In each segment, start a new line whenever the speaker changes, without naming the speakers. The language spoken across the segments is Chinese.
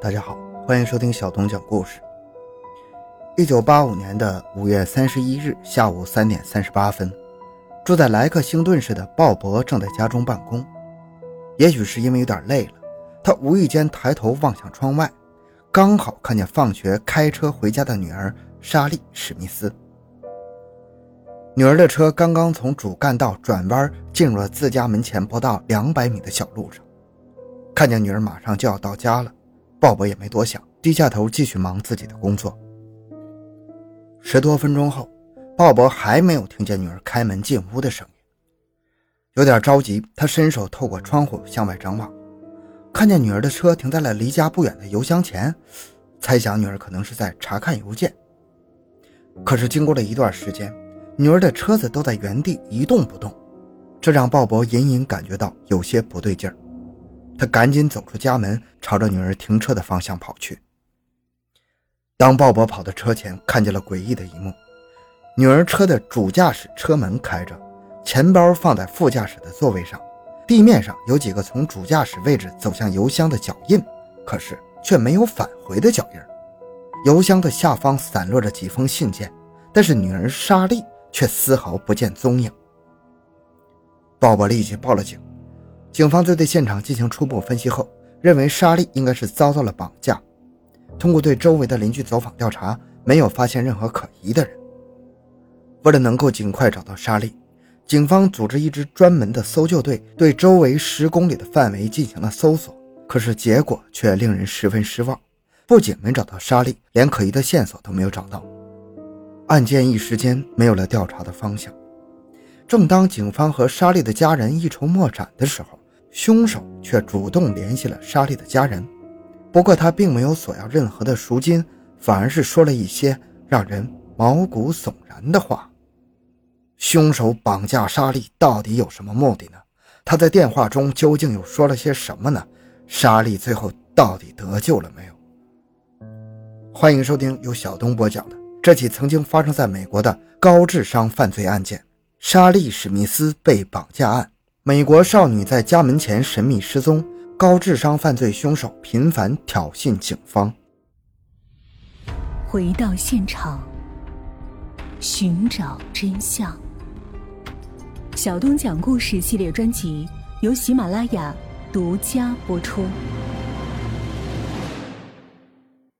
大家好，欢迎收听小东讲故事。一九八五年的五月三十一日下午三点三十八分，住在莱克星顿市的鲍勃正在家中办公。也许是因为有点累了，他无意间抬头望向窗外，刚好看见放学开车回家的女儿莎莉·史密斯。女儿的车刚刚从主干道转弯，进入了自家门前不到两百米的小路上。看见女儿马上就要到家了，鲍勃也没多想，低下头继续忙自己的工作。十多分钟后，鲍勃还没有听见女儿开门进屋的声音，有点着急。他伸手透过窗户向外张望，看见女儿的车停在了离家不远的邮箱前，猜想女儿可能是在查看邮件。可是经过了一段时间，女儿的车子都在原地一动不动，这让鲍勃隐隐感觉到有些不对劲儿。他赶紧走出家门，朝着女儿停车的方向跑去。当鲍勃跑到车前，看见了诡异的一幕：女儿车的主驾驶车门开着，钱包放在副驾驶的座位上，地面上有几个从主驾驶位置走向油箱的脚印，可是却没有返回的脚印。油箱的下方散落着几封信件，但是女儿莎莉却丝毫不见踪影。鲍勃立即报了警，警方在对现场进行初步分析后，认为莎莉应该是遭到了绑架。通过对周围的邻居走访调查，没有发现任何可疑的人。为了能够尽快找到莎莉，警方组织一支专门的搜救队，对周围十公里的范围进行了搜索。可是结果却令人十分失望，不仅没找到莎莉，连可疑的线索都没有找到。案件一时间没有了调查的方向。正当警方和莎莉的家人一筹莫展的时候，凶手却主动联系了莎莉的家人。不过他并没有索要任何的赎金，反而是说了一些让人毛骨悚然的话。凶手绑架莎莉到底有什么目的呢？他在电话中究竟又说了些什么呢？莎莉最后到底得救了没有？欢迎收听由小东播讲的这起曾经发生在美国的高智商犯罪案件——莎莉·史密斯被绑架案。美国少女在家门前神秘失踪。高智商犯罪凶手频繁挑衅警方。
回到现场，寻找真相。小东讲故事系列专辑由喜马拉雅独家播出。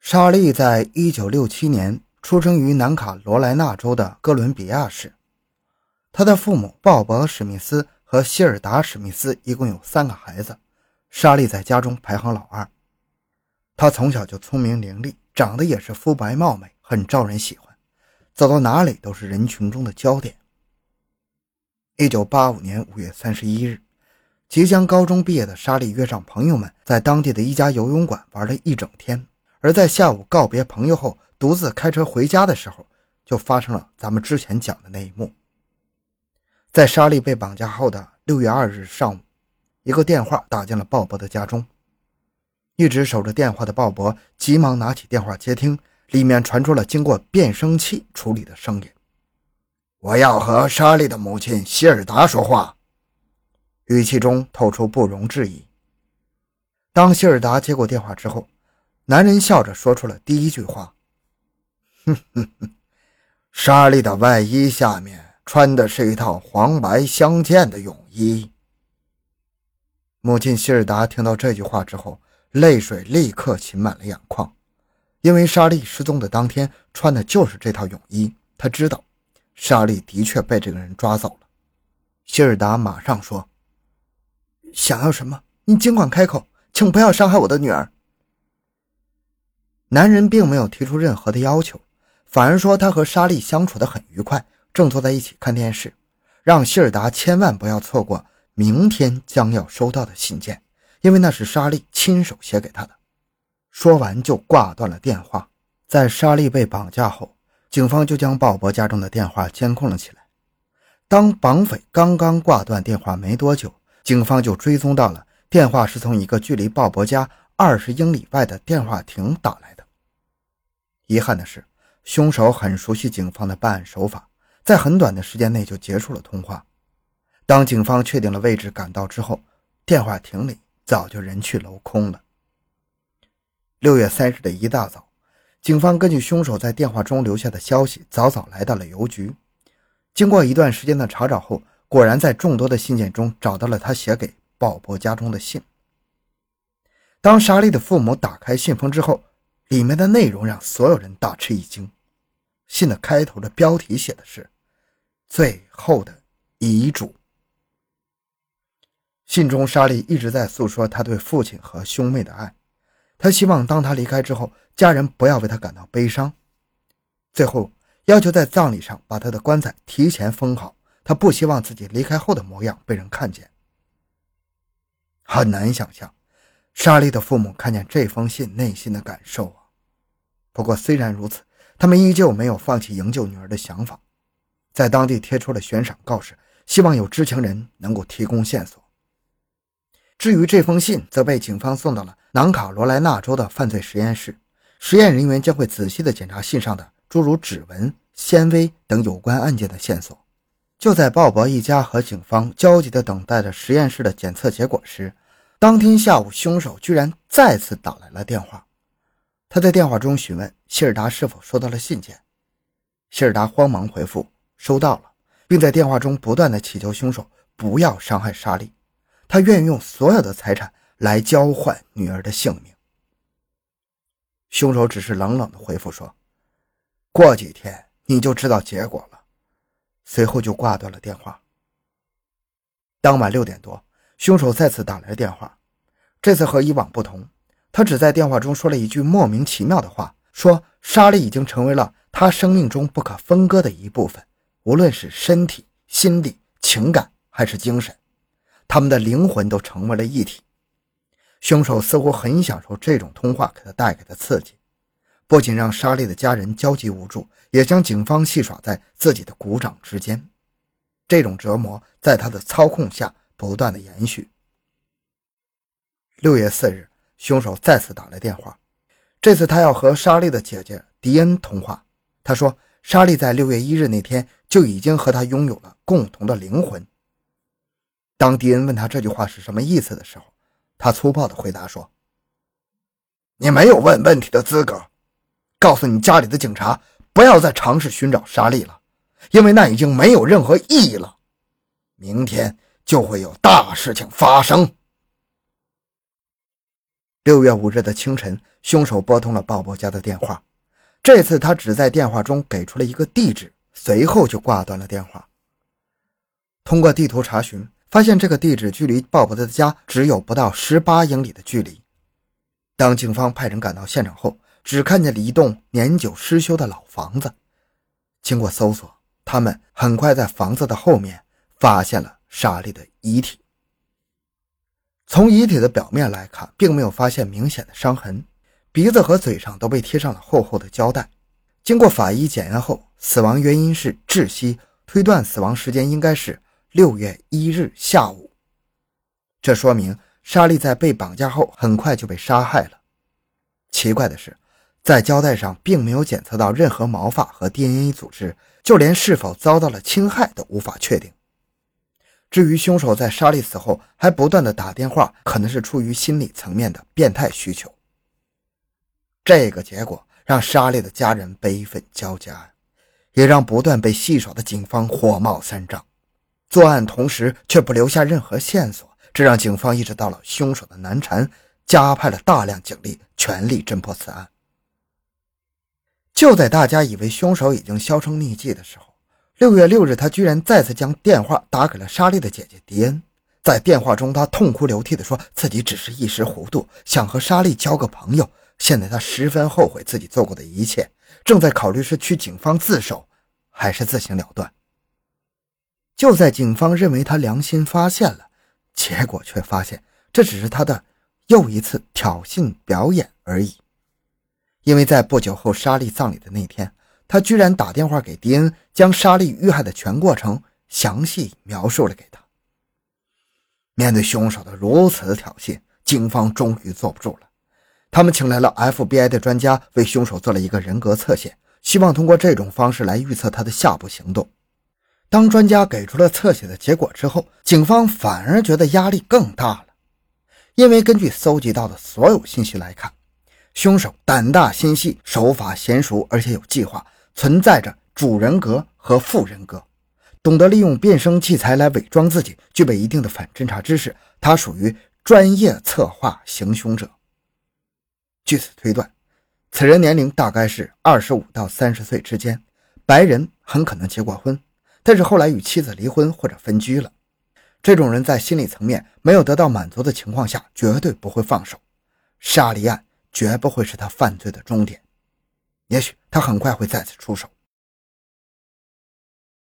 莎莉在一九六七年出生于南卡罗来纳州的哥伦比亚市，她的父母鲍勃·史密斯和希尔达·史密斯一共有三个孩子。莎莉在家中排行老二，她从小就聪明伶俐，长得也是肤白貌美，很招人喜欢，走到哪里都是人群中的焦点。一九八五年五月三十一日，即将高中毕业的莎莉约上朋友们在当地的一家游泳馆玩了一整天，而在下午告别朋友后，独自开车回家的时候，就发生了咱们之前讲的那一幕。在莎莉被绑架后的六月二日上午。一个电话打进了鲍勃的家中，一直守着电话的鲍勃急忙拿起电话接听，里面传出了经过变声器处理的声音：“我要和莎莉的母亲希尔达说话。”语气中透出不容置疑。当希尔达接过电话之后，男人笑着说出了第一句话：“哼哼哼，莎莉的外衣下面穿的是一套黄白相间的泳衣。”母亲希尔达听到这句话之后，泪水立刻噙满了眼眶，因为莎莉失踪的当天穿的就是这套泳衣。她知道，莎莉的确被这个人抓走了。希尔达马上说：“想要什么？你尽管开口，请不要伤害我的女儿。”男人并没有提出任何的要求，反而说他和莎莉相处的很愉快，正坐在一起看电视，让希尔达千万不要错过。明天将要收到的信件，因为那是莎莉亲手写给他的。说完就挂断了电话。在莎莉被绑架后，警方就将鲍勃家中的电话监控了起来。当绑匪刚刚挂断电话没多久，警方就追踪到了电话是从一个距离鲍勃家二十英里外的电话亭打来的。遗憾的是，凶手很熟悉警方的办案手法，在很短的时间内就结束了通话。当警方确定了位置赶到之后，电话亭里早就人去楼空了。六月三日的一大早，警方根据凶手在电话中留下的消息，早早来到了邮局。经过一段时间的查找后，果然在众多的信件中找到了他写给鲍勃家中的信。当莎莉的父母打开信封之后，里面的内容让所有人大吃一惊。信的开头的标题写的是“最后的遗嘱”。信中，莎莉一直在诉说她对父亲和兄妹的爱，她希望当他离开之后，家人不要为他感到悲伤。最后，要求在葬礼上把他的棺材提前封好，他不希望自己离开后的模样被人看见。很难想象。莎莉的父母看见这封信，内心的感受啊。不过，虽然如此，他们依旧没有放弃营救女儿的想法，在当地贴出了悬赏告示，希望有知情人能够提供线索。至于这封信，则被警方送到了南卡罗来纳州的犯罪实验室，实验人员将会仔细地检查信上的诸如指纹、纤维等有关案件的线索。就在鲍勃一家和警方焦急地等待着实验室的检测结果时，当天下午，凶手居然再次打来了电话。他在电话中询问希尔达是否收到了信件。希尔达慌忙回复收到了，并在电话中不断的祈求凶手不要伤害莎莉，他愿意用所有的财产来交换女儿的性命。凶手只是冷冷的回复说：“过几天你就知道结果了。”随后就挂断了电话。当晚六点多。凶手再次打来电话，这次和以往不同，他只在电话中说了一句莫名其妙的话，说莎莉已经成为了他生命中不可分割的一部分，无论是身体、心理、情感还是精神，他们的灵魂都成为了一体。凶手似乎很享受这种通话给他带给的刺激，不仅让莎莉的家人焦急无助，也将警方戏耍在自己的鼓掌之间。这种折磨在他的操控下。不断的延续。六月四日，凶手再次打来电话，这次他要和莎莉的姐姐迪恩通话。他说，莎莉在六月一日那天就已经和他拥有了共同的灵魂。当迪恩问他这句话是什么意思的时候，他粗暴的回答说：“你没有问问题的资格。告诉你家里的警察，不要再尝试寻找莎莉了，因为那已经没有任何意义了。明天。”就会有大事情发生。六月五日的清晨，凶手拨通了鲍勃家的电话。这次他只在电话中给出了一个地址，随后就挂断了电话。通过地图查询，发现这个地址距离鲍勃的家只有不到十八英里的距离。当警方派人赶到现场后，只看见了一栋年久失修的老房子。经过搜索，他们很快在房子的后面发现了。莎莉的遗体，从遗体的表面来看，并没有发现明显的伤痕，鼻子和嘴上都被贴上了厚厚的胶带。经过法医检验后，死亡原因是窒息，推断死亡时间应该是六月一日下午。这说明莎莉在被绑架后很快就被杀害了。奇怪的是，在胶带上并没有检测到任何毛发和 DNA 组织，就连是否遭到了侵害都无法确定。至于凶手在莎莉死后还不断的打电话，可能是出于心理层面的变态需求。这个结果让莎莉的家人悲愤交加，也让不断被戏耍的警方火冒三丈。作案同时却不留下任何线索，这让警方意识到了凶手的难缠，加派了大量警力，全力侦破此案。就在大家以为凶手已经销声匿迹的时候，六月六日，他居然再次将电话打给了莎莉的姐姐迪恩。在电话中，他痛哭流涕地说自己只是一时糊涂，想和莎莉交个朋友。现在他十分后悔自己做过的一切，正在考虑是去警方自首，还是自行了断。就在警方认为他良心发现了，结果却发现这只是他的又一次挑衅表演而已。因为在不久后莎莉葬礼的那天。他居然打电话给迪恩，将莎莉遇害的全过程详细描述了给他。面对凶手的如此挑衅，警方终于坐不住了。他们请来了 FBI 的专家，为凶手做了一个人格测写，希望通过这种方式来预测他的下步行动。当专家给出了测写的结果之后，警方反而觉得压力更大了，因为根据搜集到的所有信息来看。凶手胆大心细，手法娴熟，而且有计划，存在着主人格和副人格，懂得利用变声器材来伪装自己，具备一定的反侦查知识。他属于专业策划行凶者。据此推断，此人年龄大概是二十五到三十岁之间，白人，很可能结过婚，但是后来与妻子离婚或者分居了。这种人在心理层面没有得到满足的情况下，绝对不会放手。杀离案绝不会是他犯罪的终点，也许他很快会再次出手。